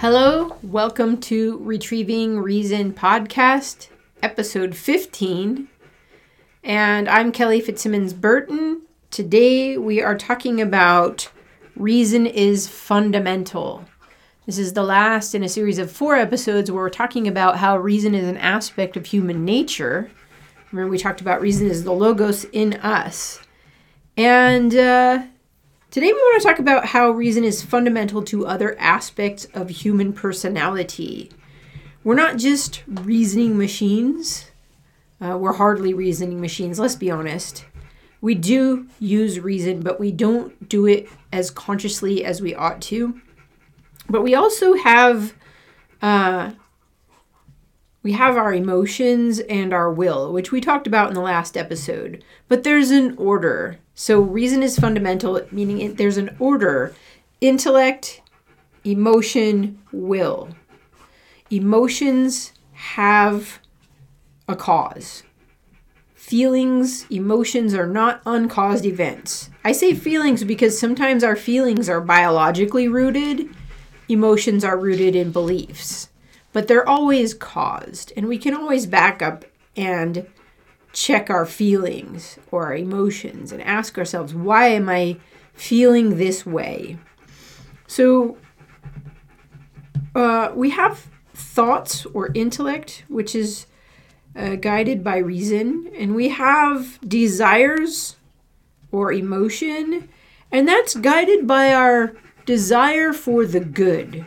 Hello, welcome to Retrieving Reason podcast, episode 15. And I'm Kelly Fitzsimmons Burton. Today we are talking about reason is fundamental. This is the last in a series of four episodes where we're talking about how reason is an aspect of human nature. Remember, we talked about reason is the logos in us. And uh, today we want to talk about how reason is fundamental to other aspects of human personality. We're not just reasoning machines, uh, we're hardly reasoning machines, let's be honest. We do use reason, but we don't do it as consciously as we ought to. But we also have uh, we have our emotions and our will, which we talked about in the last episode. But there's an order. So reason is fundamental, meaning it, there's an order intellect, emotion, will. Emotions have a cause. Feelings, emotions are not uncaused events. I say feelings because sometimes our feelings are biologically rooted, emotions are rooted in beliefs but they're always caused. And we can always back up and check our feelings or our emotions and ask ourselves, why am I feeling this way? So uh, we have thoughts or intellect, which is uh, guided by reason, and we have desires or emotion, and that's guided by our desire for the good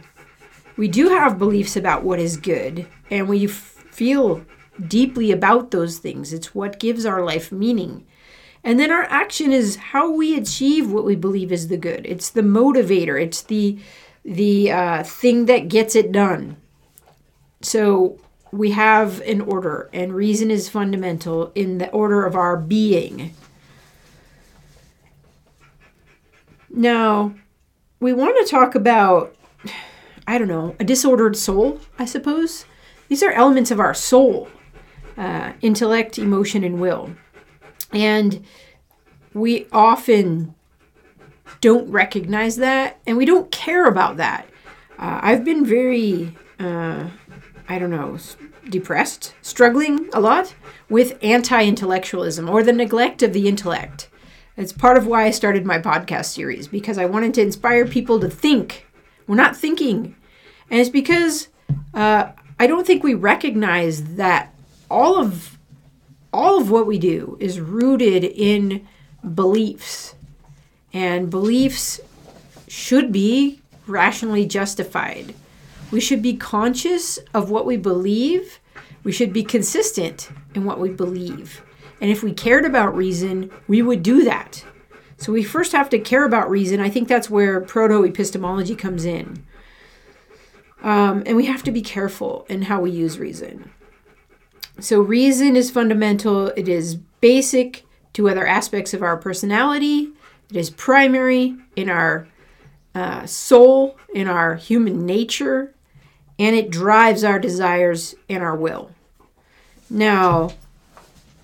we do have beliefs about what is good and we f- feel deeply about those things. It's what gives our life meaning. And then our action is how we achieve what we believe is the good. It's the motivator. It's the the uh, thing that gets it done. So we have an order, and reason is fundamental in the order of our being. Now, we want to talk about I don't know, a disordered soul, I suppose. These are elements of our soul uh, intellect, emotion, and will. And we often don't recognize that and we don't care about that. Uh, I've been very, uh, I don't know, depressed, struggling a lot with anti intellectualism or the neglect of the intellect. It's part of why I started my podcast series because I wanted to inspire people to think we're not thinking. And it's because uh, I don't think we recognize that all of all of what we do is rooted in beliefs. And beliefs should be rationally justified. We should be conscious of what we believe. We should be consistent in what we believe. And if we cared about reason, we would do that. So we first have to care about reason. I think that's where proto epistemology comes in. Um, and we have to be careful in how we use reason. So, reason is fundamental, it is basic to other aspects of our personality, it is primary in our uh, soul, in our human nature, and it drives our desires and our will. Now,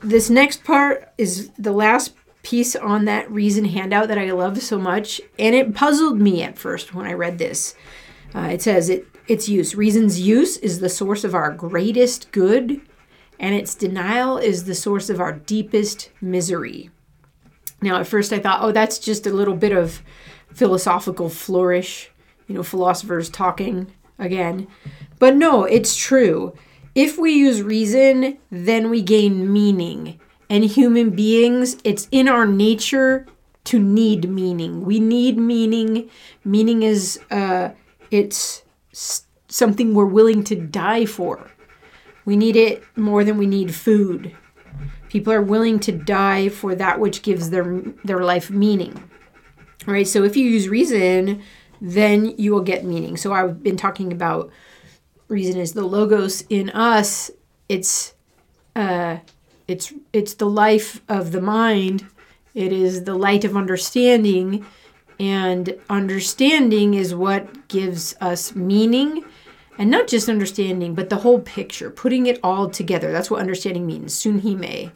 this next part is the last piece on that reason handout that I love so much, and it puzzled me at first when I read this. Uh, it says it its use reason's use is the source of our greatest good, and its denial is the source of our deepest misery. Now, at first, I thought, oh, that's just a little bit of philosophical flourish, you know, philosophers talking again. But no, it's true. If we use reason, then we gain meaning and human beings, it's in our nature to need meaning. We need meaning. Meaning is uh, it's something we're willing to die for. We need it more than we need food. People are willing to die for that which gives their their life meaning. All right? So if you use reason, then you will get meaning. So I've been talking about reason is the logos in us. It's uh it's it's the life of the mind. It is the light of understanding, and understanding is what gives us meaning, and not just understanding, but the whole picture, putting it all together. That's what understanding means. Sunhime.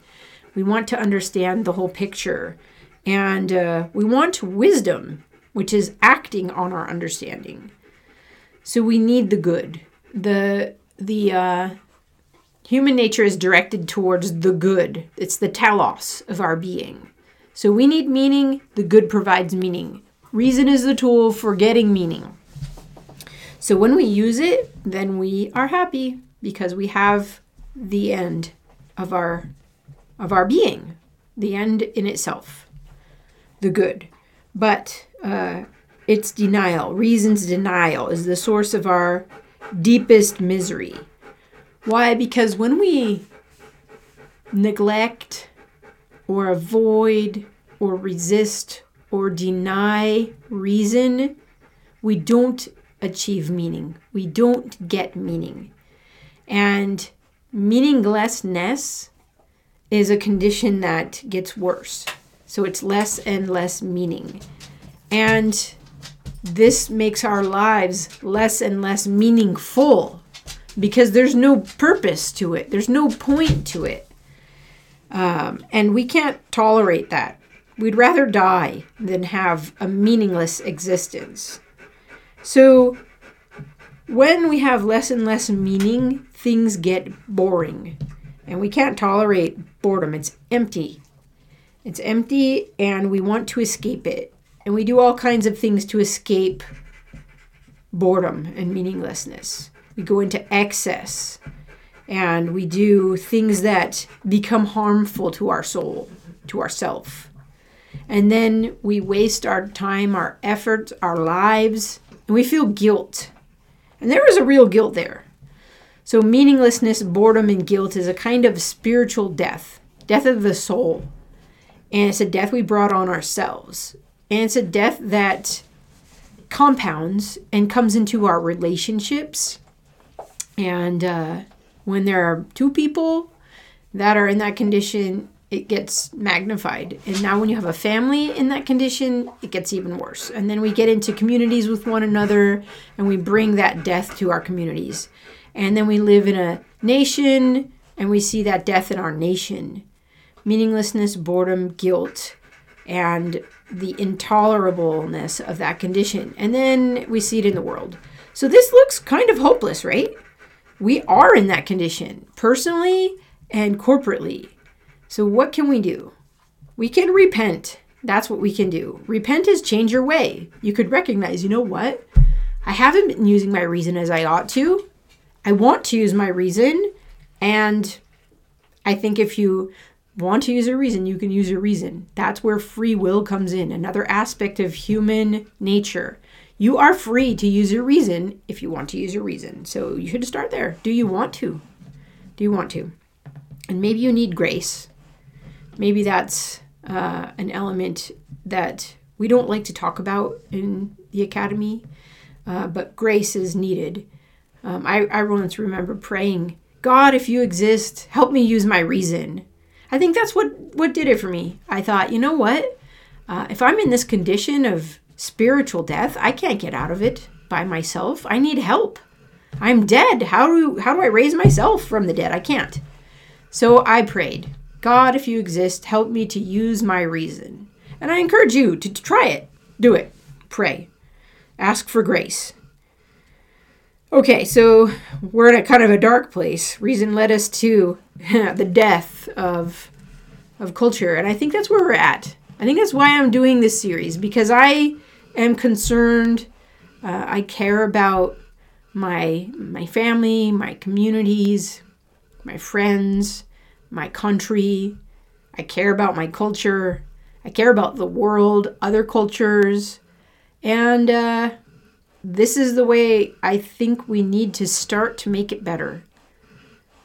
We want to understand the whole picture, and uh, we want wisdom, which is acting on our understanding. So we need the good. The the uh, human nature is directed towards the good. It's the telos of our being. So we need meaning. The good provides meaning. Reason is the tool for getting meaning. So when we use it, then we are happy because we have the end of our of our being, the end in itself, the good. But uh, it's denial. Reason's denial is the source of our deepest misery. Why? Because when we neglect or avoid or resist or deny reason, we don't achieve meaning. We don't get meaning. And meaninglessness is a condition that gets worse. So it's less and less meaning. And this makes our lives less and less meaningful because there's no purpose to it, there's no point to it. Um, and we can't tolerate that. We'd rather die than have a meaningless existence. So, when we have less and less meaning, things get boring. And we can't tolerate boredom. It's empty. It's empty, and we want to escape it. And we do all kinds of things to escape boredom and meaninglessness. We go into excess and we do things that become harmful to our soul, to ourself. And then we waste our time, our efforts, our lives, and we feel guilt. And there is a real guilt there. So, meaninglessness, boredom, and guilt is a kind of spiritual death, death of the soul. And it's a death we brought on ourselves. And it's a death that compounds and comes into our relationships. And uh, when there are two people that are in that condition, it gets magnified. And now, when you have a family in that condition, it gets even worse. And then we get into communities with one another and we bring that death to our communities. And then we live in a nation and we see that death in our nation meaninglessness, boredom, guilt, and the intolerableness of that condition. And then we see it in the world. So this looks kind of hopeless, right? We are in that condition, personally and corporately. So, what can we do? We can repent. That's what we can do. Repent is change your way. You could recognize, you know what? I haven't been using my reason as I ought to. I want to use my reason. And I think if you want to use your reason, you can use your reason. That's where free will comes in, another aspect of human nature. You are free to use your reason if you want to use your reason. So you should start there. Do you want to? Do you want to? And maybe you need grace maybe that's uh, an element that we don't like to talk about in the academy, uh, but grace is needed. Um, I, I once remember praying, God, if you exist, help me use my reason. I think that's what, what did it for me. I thought, you know what? Uh, if I'm in this condition of spiritual death, I can't get out of it by myself. I need help. I'm dead. How do how do I raise myself from the dead? I can't. So I prayed. God, if you exist, help me to use my reason. And I encourage you to, to try it. Do it. Pray. Ask for grace. Okay, so we're in a kind of a dark place. Reason led us to the death of of culture, and I think that's where we're at. I think that's why I'm doing this series because I am concerned. Uh, I care about my my family, my communities, my friends, my country. I care about my culture. I care about the world, other cultures. And uh, this is the way I think we need to start to make it better.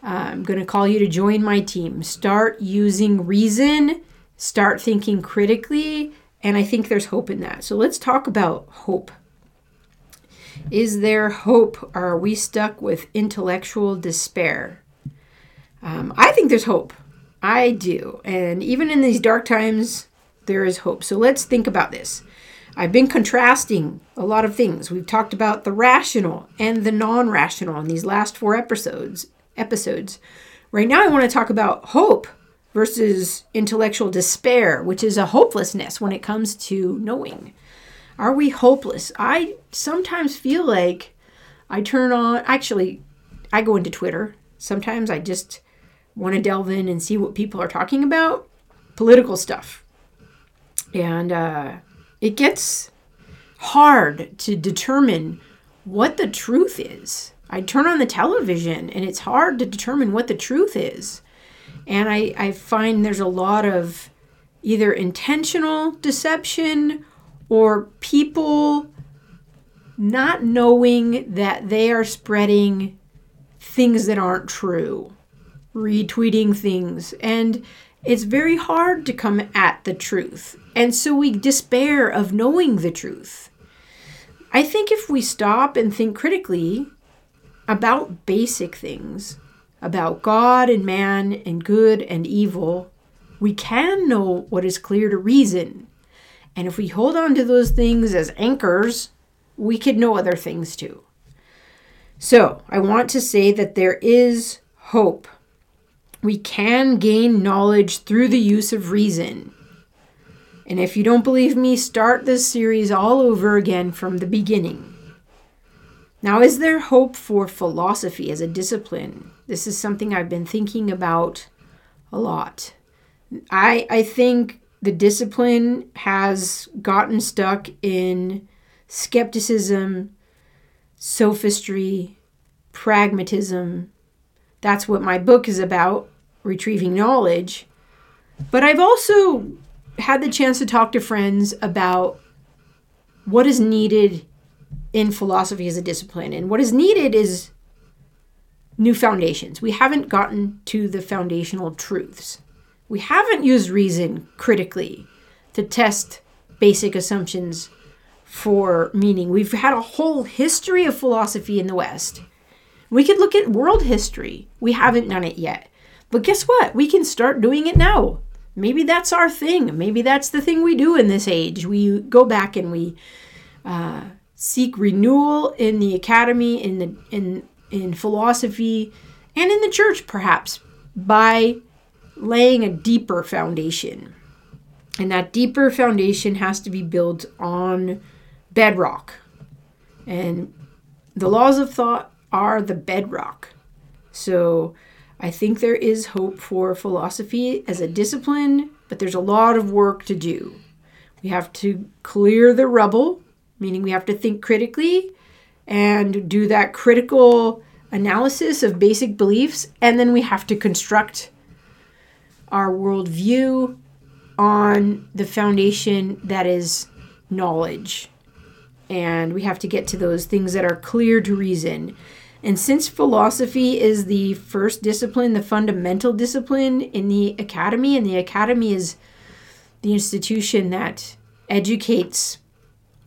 Uh, I'm going to call you to join my team. Start using reason, start thinking critically, and I think there's hope in that. So let's talk about hope. Is there hope? Are we stuck with intellectual despair? Um, I think there's hope. I do. And even in these dark times, there is hope. So let's think about this. I've been contrasting a lot of things. We've talked about the rational and the non-rational in these last four episodes. Episodes. Right now I want to talk about hope versus intellectual despair, which is a hopelessness when it comes to knowing. Are we hopeless? I sometimes feel like I turn on, actually, I go into Twitter. Sometimes I just want to delve in and see what people are talking about political stuff. And uh, it gets hard to determine what the truth is. I turn on the television and it's hard to determine what the truth is. And I, I find there's a lot of either intentional deception or people not knowing that they are spreading things that aren't true, retweeting things. And it's very hard to come at the truth. And so we despair of knowing the truth. I think if we stop and think critically about basic things, about God and man and good and evil, we can know what is clear to reason. And if we hold on to those things as anchors, we could know other things too. So, I want to say that there is hope. We can gain knowledge through the use of reason. And if you don't believe me, start this series all over again from the beginning. Now, is there hope for philosophy as a discipline? This is something I've been thinking about a lot. I I think the discipline has gotten stuck in skepticism, sophistry, pragmatism. That's what my book is about, retrieving knowledge. But I've also had the chance to talk to friends about what is needed in philosophy as a discipline. And what is needed is new foundations. We haven't gotten to the foundational truths. We haven't used reason critically to test basic assumptions for meaning. We've had a whole history of philosophy in the West. We could look at world history. We haven't done it yet. But guess what? We can start doing it now. Maybe that's our thing. Maybe that's the thing we do in this age. We go back and we uh, seek renewal in the academy, in the in in philosophy, and in the church, perhaps by laying a deeper foundation. And that deeper foundation has to be built on bedrock. And the laws of thought are the bedrock. So I think there is hope for philosophy as a discipline, but there's a lot of work to do. We have to clear the rubble, meaning we have to think critically and do that critical analysis of basic beliefs, and then we have to construct our worldview on the foundation that is knowledge. And we have to get to those things that are clear to reason. And since philosophy is the first discipline, the fundamental discipline in the academy, and the academy is the institution that educates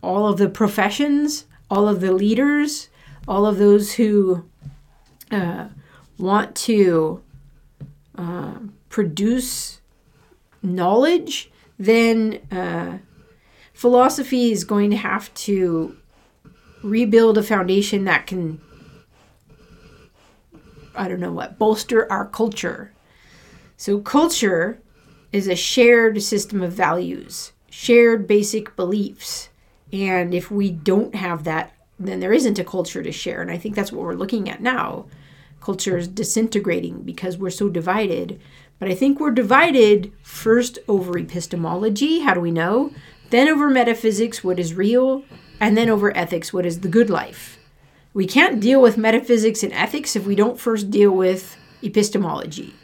all of the professions, all of the leaders, all of those who uh, want to uh, produce knowledge, then uh, philosophy is going to have to rebuild a foundation that can, I don't know what, bolster our culture. So, culture is a shared system of values, shared basic beliefs. And if we don't have that, then there isn't a culture to share. And I think that's what we're looking at now. Culture is disintegrating because we're so divided but I think we're divided first over epistemology, how do we know? Then over metaphysics, what is real? And then over ethics, what is the good life? We can't deal with metaphysics and ethics if we don't first deal with epistemology,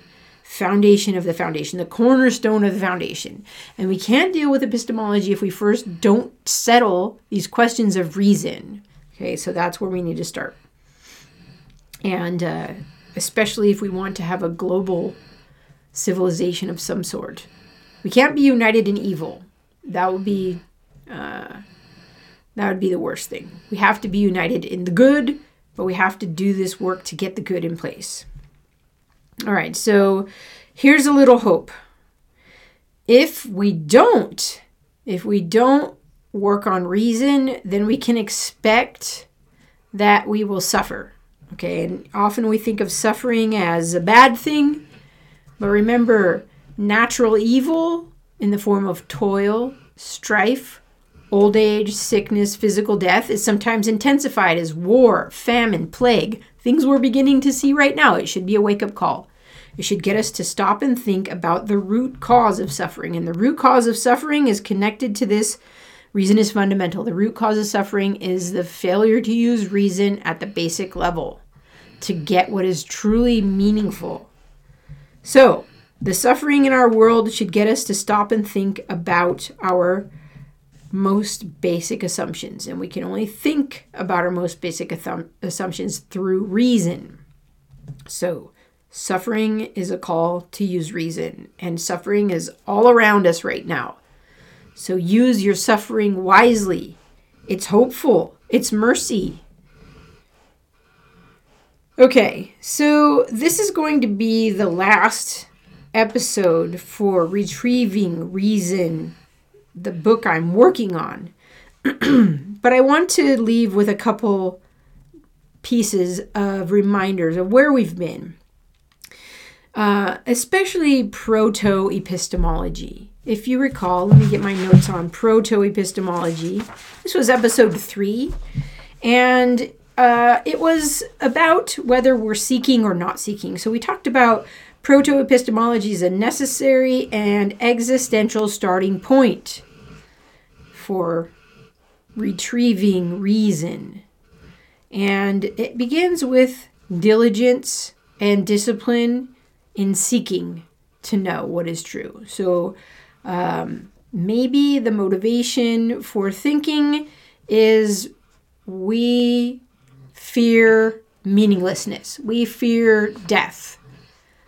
foundation of the foundation, the cornerstone of the foundation. And we can't deal with epistemology if we first don't settle these questions of reason. Okay, so that's where we need to start. And uh, especially if we want to have a global civilization of some sort. We can't be united in evil. That would be uh, that would be the worst thing. We have to be united in the good, but we have to do this work to get the good in place. All right, so here's a little hope. If we don't, if we don't work on reason, then we can expect that we will suffer. Okay, and often we think of suffering as a bad thing, but remember, natural evil in the form of toil, strife, Old age, sickness, physical death is sometimes intensified as war, famine, plague, things we're beginning to see right now. It should be a wake up call. It should get us to stop and think about the root cause of suffering. And the root cause of suffering is connected to this. Reason is fundamental. The root cause of suffering is the failure to use reason at the basic level to get what is truly meaningful. So, the suffering in our world should get us to stop and think about our most basic assumptions. And we can only think about our most basic assumptions through reason. So, suffering is a call to use reason, and suffering is all around us right now. So, use your suffering wisely. It's hopeful, it's mercy. Okay, so this is going to be the last episode for retrieving reason the book I'm working on. but I want to leave with a couple pieces of reminders of where we've been, uh, especially proto epistemology. If you recall, let me get my notes on proto epistemology. This was episode three, and uh, it was about whether we're seeking or not seeking. So we talked about proto epistemology is a necessary and existential starting point for retrieving reason. And it begins with diligence and discipline in seeking to know what is true. So um, maybe the motivation for thinking is we fear meaninglessness, we fear death,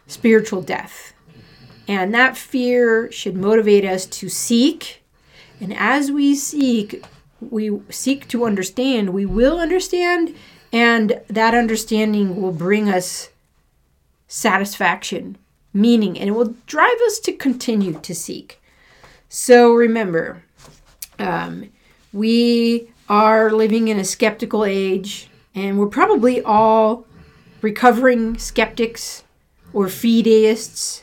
spiritual death. And that fear should motivate us to seek and as we seek, we seek to understand, we will understand, and that understanding will bring us satisfaction, meaning, and it will drive us to continue to seek. So remember, um, we are living in a skeptical age, and we're probably all recovering skeptics or fideists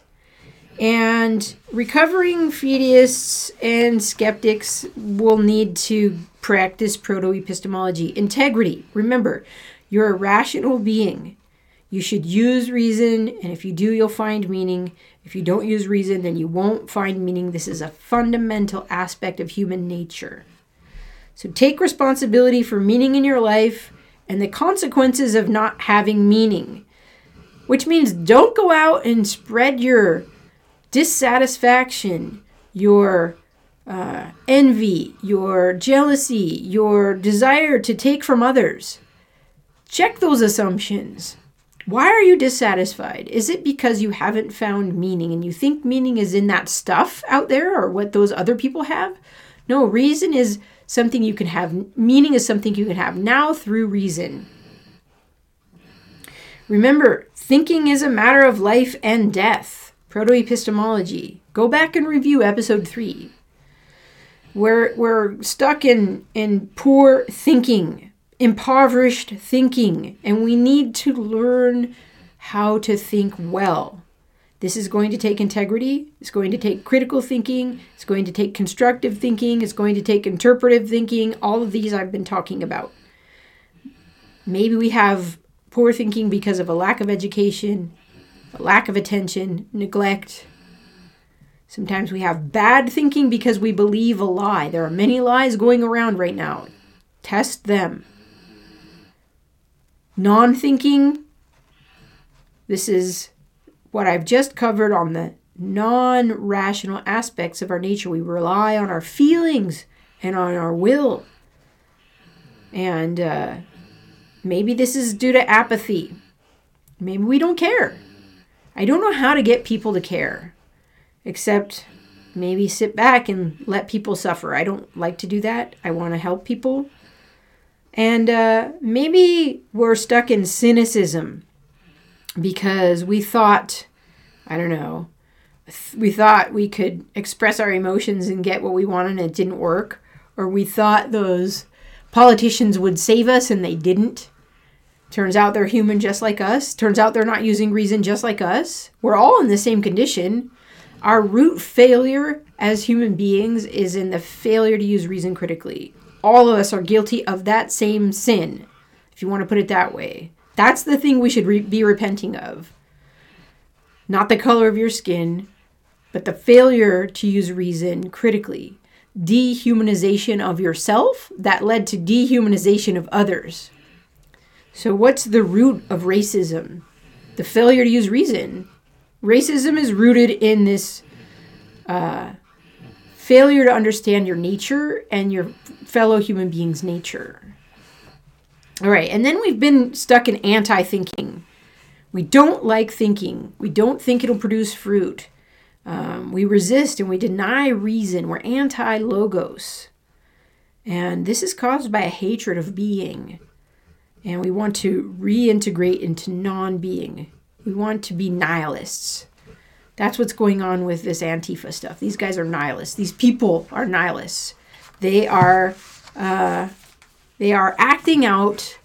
and recovering fideists and skeptics will need to practice proto epistemology. Integrity. Remember, you're a rational being. You should use reason, and if you do, you'll find meaning. If you don't use reason, then you won't find meaning. This is a fundamental aspect of human nature. So take responsibility for meaning in your life and the consequences of not having meaning, which means don't go out and spread your dissatisfaction, your uh, envy, your jealousy, your desire to take from others. Check those assumptions. Why are you dissatisfied? Is it because you haven't found meaning and you think meaning is in that stuff out there or what those other people have? No, reason is something you can have, meaning is something you can have now through reason. Remember, thinking is a matter of life and death. Proto-epistemology. Go back and review episode three. We're, we're stuck in, in poor thinking, impoverished thinking, and we need to learn how to think well. This is going to take integrity, it's going to take critical thinking, it's going to take constructive thinking, it's going to take interpretive thinking, all of these I've been talking about. Maybe we have poor thinking because of a lack of education, lack of attention, neglect. Sometimes we have bad thinking because we believe a lie. There are many lies going around right now. Test them. Non thinking, this is what I've just covered on the non rational aspects of our nature. We rely on our feelings and on our will. And uh, maybe this is due to apathy. Maybe we don't care. I don't know how to get people to care, except maybe sit back and let people suffer. I don't like to do that. I want to help people. And uh, maybe we're stuck in cynicism because we thought, I don't know, we thought we could express our emotions and get what we wanted and it didn't work. Or we thought those politicians would save us and they didn't. Turns out they're human just like us. Turns out they're not using reason just like us. We're all in the same condition. Our root failure as human beings is in the failure to use reason critically. All of us are guilty of that same sin, if you want to put it that way. That's the thing we should re- be repenting of. Not the color of your skin, but the failure to use reason critically. Dehumanization of yourself that led to dehumanization of others. So, what's the root of racism? The failure to use reason. Racism is rooted in this uh, failure to understand your nature and your fellow human being's nature. All right, and then we've been stuck in anti thinking. We don't like thinking, we don't think it'll produce fruit. Um, we resist and we deny reason. We're anti logos. And this is caused by a hatred of being. And we want to reintegrate into non being. We want to be nihilists. That's what's going on with this Antifa stuff. These guys are nihilists. These people are nihilists. They are uh, they are acting out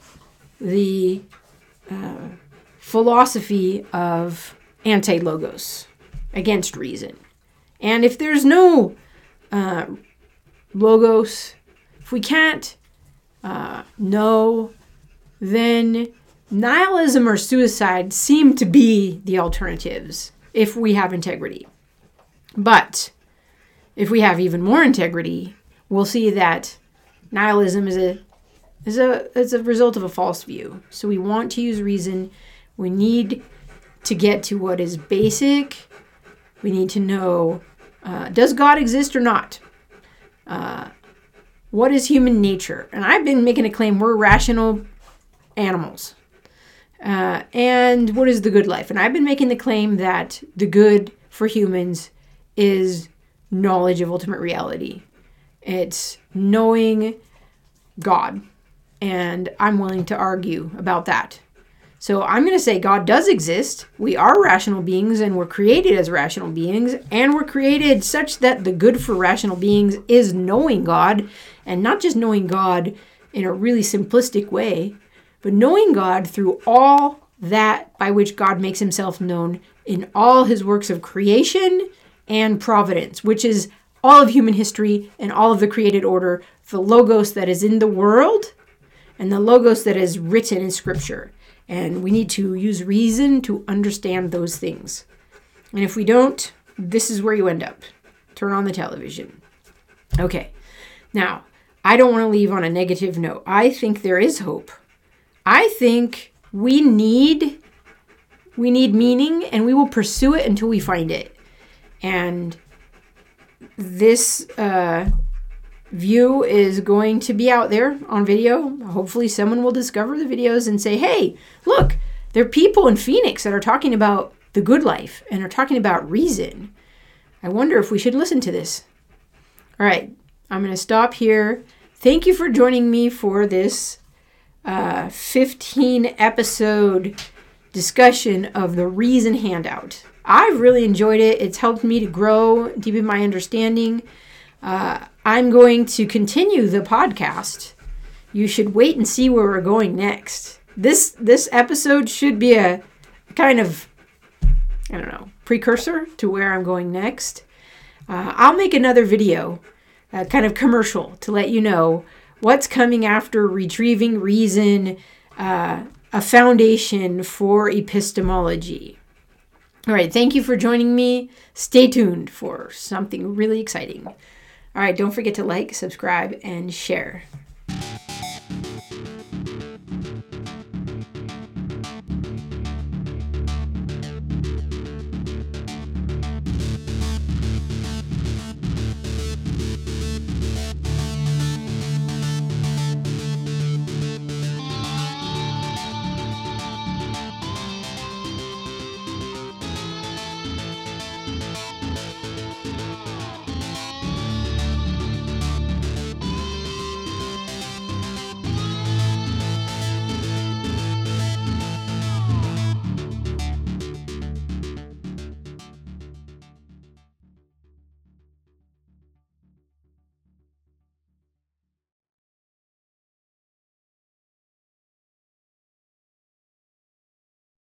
the uh, philosophy of anti logos against reason. And if there's no uh, logos, if we can't uh, know, then nihilism or suicide seem to be the alternatives if we have integrity. But if we have even more integrity, we'll see that nihilism is a is a is a result of a false view. So we want to use reason. We need to get to what is basic. We need to know uh, does God exist or not? Uh, what is human nature? And I've been making a claim we're rational animals. Uh, and what is the good life? And I've been making the claim that the good for humans is knowledge of ultimate reality. It's knowing God. And I'm willing to argue about that. So I'm going to say God does exist. We are rational beings and we're created as rational beings. And we're created such that the good for rational beings is knowing God and not just knowing God in a really simplistic way, but knowing God through all that by which God makes himself known in all his works of creation and providence, which is all of human history and all of the created order, the logos that is in the world and the logos that is written in scripture. And we need to use reason to understand those things. And if we don't, this is where you end up. Turn on the television. Okay. Now, I don't want to leave on a negative note. I think there is hope I think we need we need meaning and we will pursue it until we find it. And this uh, view is going to be out there on video. Hopefully, someone will discover the videos and say, hey, look, there are people in Phoenix that are talking about the good life and are talking about reason. I wonder if we should listen to this. All right, I'm going to stop here. Thank you for joining me for this uh, 15 episode discussion of the Reason handout. I've really enjoyed it. It's helped me to grow, deepen my understanding. Uh, I'm going to continue the podcast. You should wait and see where we're going next. This this episode should be a kind of I don't know precursor to where I'm going next. Uh, I'll make another video, uh, kind of commercial, to let you know what's coming after retrieving reason, uh, a foundation for epistemology. All right, thank you for joining me. Stay tuned for something really exciting. All right, don't forget to like, subscribe, and share.